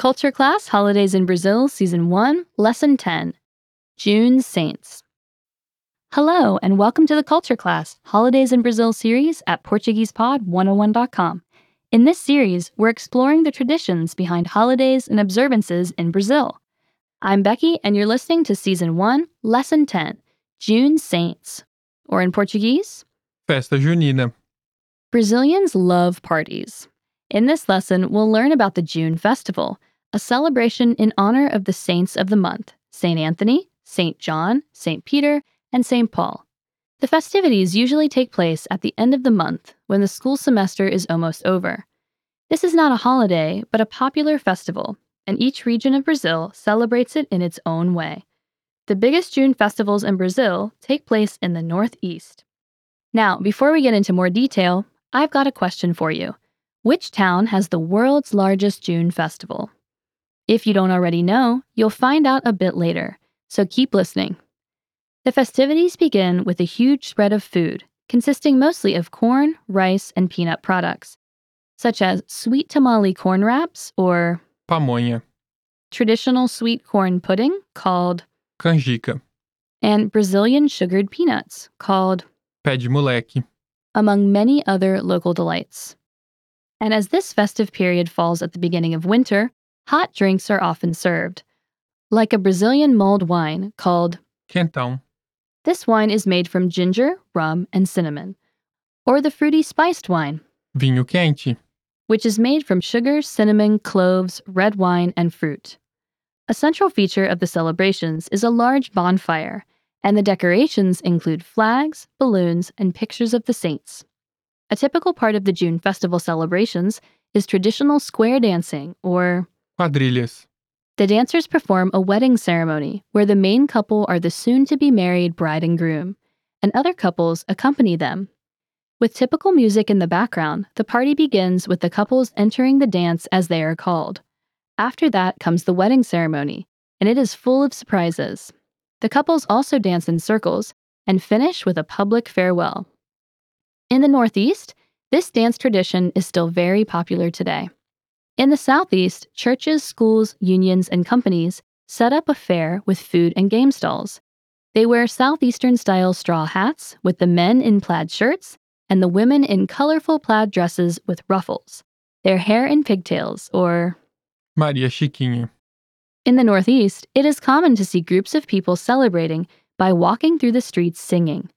Culture Class Holidays in Brazil, Season 1, Lesson 10 June Saints. Hello, and welcome to the Culture Class Holidays in Brazil series at PortuguesePod101.com. In this series, we're exploring the traditions behind holidays and observances in Brazil. I'm Becky, and you're listening to Season 1, Lesson 10 June Saints. Or in Portuguese, Festa Junina. Brazilians love parties. In this lesson, we'll learn about the June Festival, a celebration in honor of the saints of the month St. Anthony, St. John, St. Peter, and St. Paul. The festivities usually take place at the end of the month when the school semester is almost over. This is not a holiday, but a popular festival, and each region of Brazil celebrates it in its own way. The biggest June festivals in Brazil take place in the Northeast. Now, before we get into more detail, I've got a question for you. Which town has the world's largest June festival? If you don't already know, you'll find out a bit later, so keep listening. The festivities begin with a huge spread of food, consisting mostly of corn, rice, and peanut products, such as sweet tamale corn wraps or Pamonha. traditional sweet corn pudding called Canjica. and Brazilian sugared peanuts called Pé de moleque. among many other local delights. And as this festive period falls at the beginning of winter, hot drinks are often served, like a Brazilian mulled wine called Quentão. This wine is made from ginger, rum, and cinnamon, or the fruity spiced wine, Vinho quente. which is made from sugar, cinnamon, cloves, red wine, and fruit. A central feature of the celebrations is a large bonfire, and the decorations include flags, balloons, and pictures of the saints. A typical part of the June festival celebrations is traditional square dancing, or The dancers perform a wedding ceremony where the main couple are the soon to be married bride and groom, and other couples accompany them. With typical music in the background, the party begins with the couples entering the dance as they are called. After that comes the wedding ceremony, and it is full of surprises. The couples also dance in circles and finish with a public farewell. In the Northeast, this dance tradition is still very popular today. In the Southeast, churches, schools, unions, and companies set up a fair with food and game stalls. They wear Southeastern style straw hats, with the men in plaid shirts and the women in colorful plaid dresses with ruffles, their hair in pigtails, or Maria Chiquinha. in the Northeast, it is common to see groups of people celebrating by walking through the streets singing.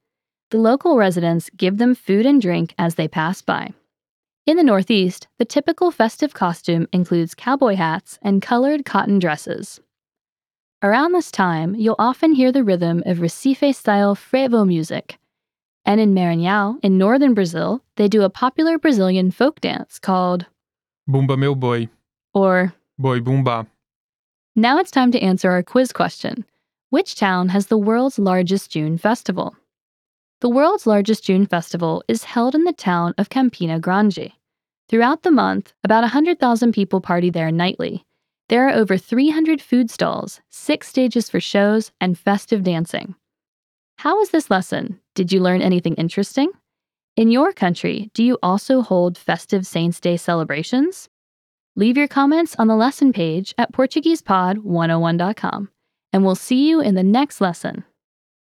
The local residents give them food and drink as they pass by. In the Northeast, the typical festive costume includes cowboy hats and colored cotton dresses. Around this time, you'll often hear the rhythm of Recife style frevo music. And in Maranhão, in northern Brazil, they do a popular Brazilian folk dance called, Bumba meu boi. or Boi bumbá. Now it's time to answer our quiz question Which town has the world's largest June festival? The world's largest June festival is held in the town of Campina Grande. Throughout the month, about 100,000 people party there nightly. There are over 300 food stalls, six stages for shows, and festive dancing. How was this lesson? Did you learn anything interesting? In your country, do you also hold festive Saints' Day celebrations? Leave your comments on the lesson page at PortuguesePod101.com, and we'll see you in the next lesson.